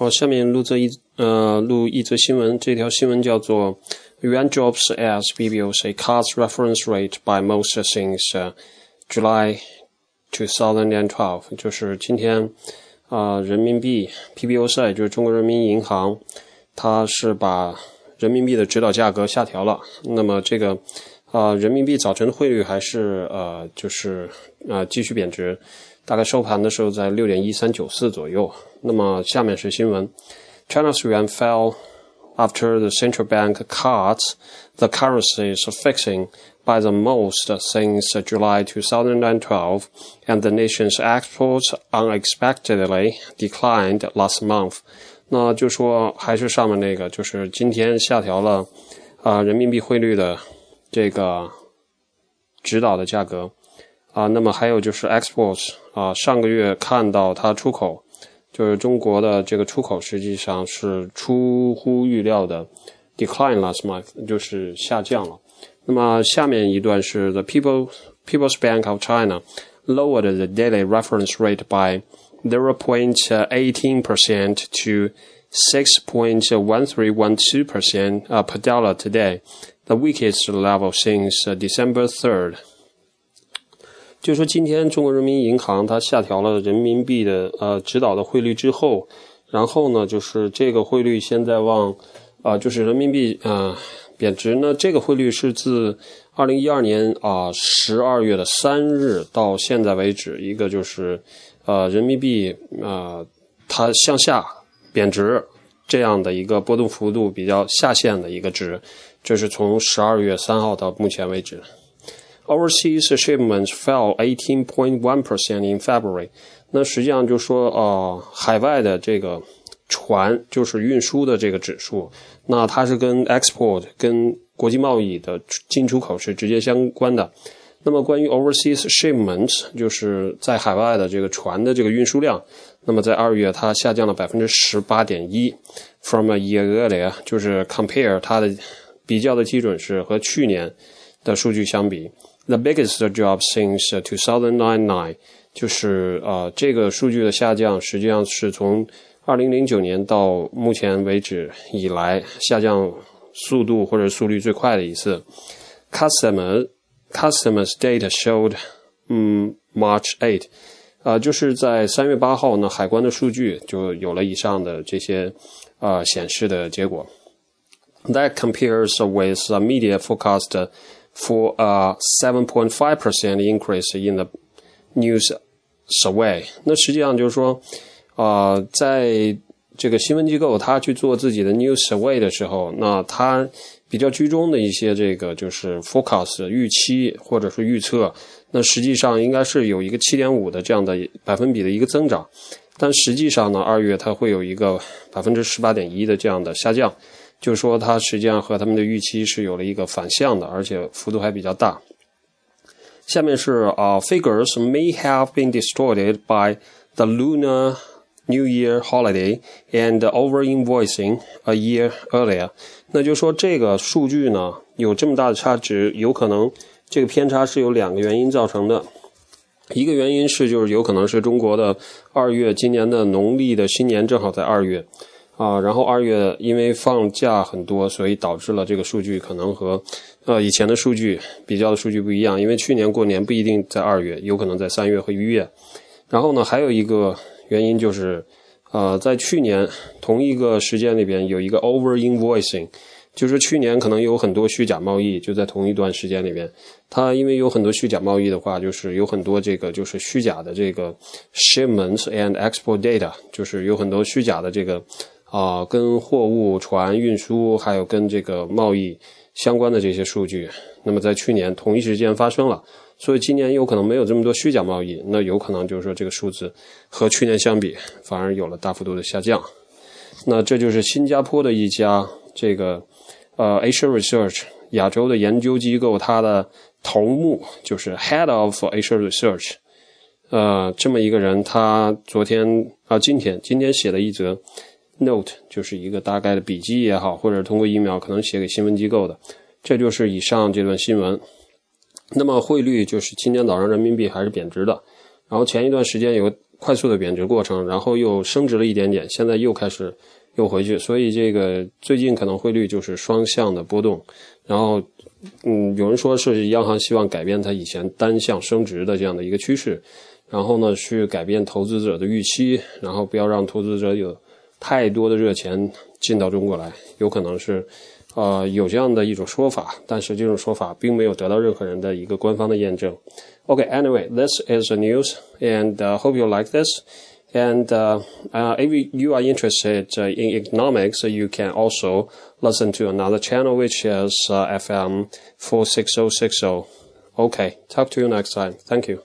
好，下面录这一呃录一则新闻，这条新闻叫做 “Yuan drops as PBOC cuts reference rate by most since July 2012”，就是今天啊，人民币 PBOC 就是中国人民银行，它是把人民币的指导价格下调了。那么这个啊，人民币早晨的汇率还是呃就是啊继续贬值。大概收盘的时候在六点一三九四左右。那么下面是新闻：China's yuan fell after the central bank cut the currency's fixing by the most since July 2012, and the nation's exports unexpectedly declined last month。那就说还是上面那个，就是今天下调了啊人民币汇率的这个指导的价格。啊，那么还有就是 exports 啊，上个月看到它出口，就是中国的这个出口实际上是出乎预料的 decline last month，就是下降了。那么下面一段是 the people People's Bank of China lowered the daily reference rate by 0.18 percent to 6.1312 percent per dollar today, the weakest level since December 3rd. 就说今天中国人民银行它下调了人民币的呃指导的汇率之后，然后呢，就是这个汇率现在往啊，就是人民币啊贬值呢。这个汇率是自二零一二年啊十二月的三日到现在为止，一个就是呃人民币啊它向下贬值这样的一个波动幅度比较下限的一个值，这是从十二月三号到目前为止。Overseas shipments fell 18.1% in February。那实际上就说，呃，海外的这个船就是运输的这个指数，那它是跟 export 跟国际贸易的进出口是直接相关的。那么关于 overseas shipments，就是在海外的这个船的这个运输量，那么在二月它下降了百分之十八点一，from a year earlier，就是 compare 它的比较的基准是和去年的数据相比。The biggest drop since 2009，就是呃这个数据的下降，实际上是从2009年到目前为止以来下降速度或者速率最快的一次。Customer customers data showed，嗯，March eight，啊，就是在三月八号呢，海关的数据就有了以上的这些啊显示的结果。That compares with media forecast。For a 7.5% increase in the news survey。那实际上就是说，啊，在这个新闻机构它去做自己的 news survey 的时候，那它比较居中的一些这个就是 forecast 预期或者是预测，那实际上应该是有一个七点五的这样的百分比的一个增长，但实际上呢，二月它会有一个百分之十八点一的这样的下降。就说它实际上和他们的预期是有了一个反向的，而且幅度还比较大。下面是啊，figures may have been distorted by the Lunar New Year holiday and over invoicing a year earlier。那就说这个数据呢有这么大的差值，有可能这个偏差是有两个原因造成的。一个原因是就是有可能是中国的二月，今年的农历的新年正好在二月。啊，然后二月因为放假很多，所以导致了这个数据可能和呃以前的数据比较的数据不一样。因为去年过年不一定在二月，有可能在三月和一月。然后呢，还有一个原因就是，呃，在去年同一个时间里边有一个 over invoicing，就是去年可能有很多虚假贸易，就在同一段时间里边，它因为有很多虚假贸易的话，就是有很多这个就是虚假的这个 shipments and export data，就是有很多虚假的这个。啊，跟货物船运输还有跟这个贸易相关的这些数据，那么在去年同一时间发生了，所以今年有可能没有这么多虚假贸易，那有可能就是说这个数字和去年相比反而有了大幅度的下降。那这就是新加坡的一家这个呃 Asia Research 亚洲的研究机构，它的头目就是 Head of Asia Research，呃，这么一个人，他昨天啊，今天今天写了一则。Note 就是一个大概的笔记也好，或者通过一秒可能写给新闻机构的，这就是以上这段新闻。那么汇率就是今天早上人民币还是贬值的，然后前一段时间有快速的贬值过程，然后又升值了一点点，现在又开始又回去，所以这个最近可能汇率就是双向的波动。然后，嗯，有人说是央行希望改变它以前单向升值的这样的一个趋势，然后呢，去改变投资者的预期，然后不要让投资者有太多的热钱进到中国来，有可能是。呃，有这样的一种说法，但是这种说法并没有得到任何人的一个官方的验证。Okay, this is the news, and uh, hope you like this. And uh, uh, if you are interested uh, in economics, you can also listen to another channel, which is uh, FM 46060. Okay, talk to you next time. Thank you.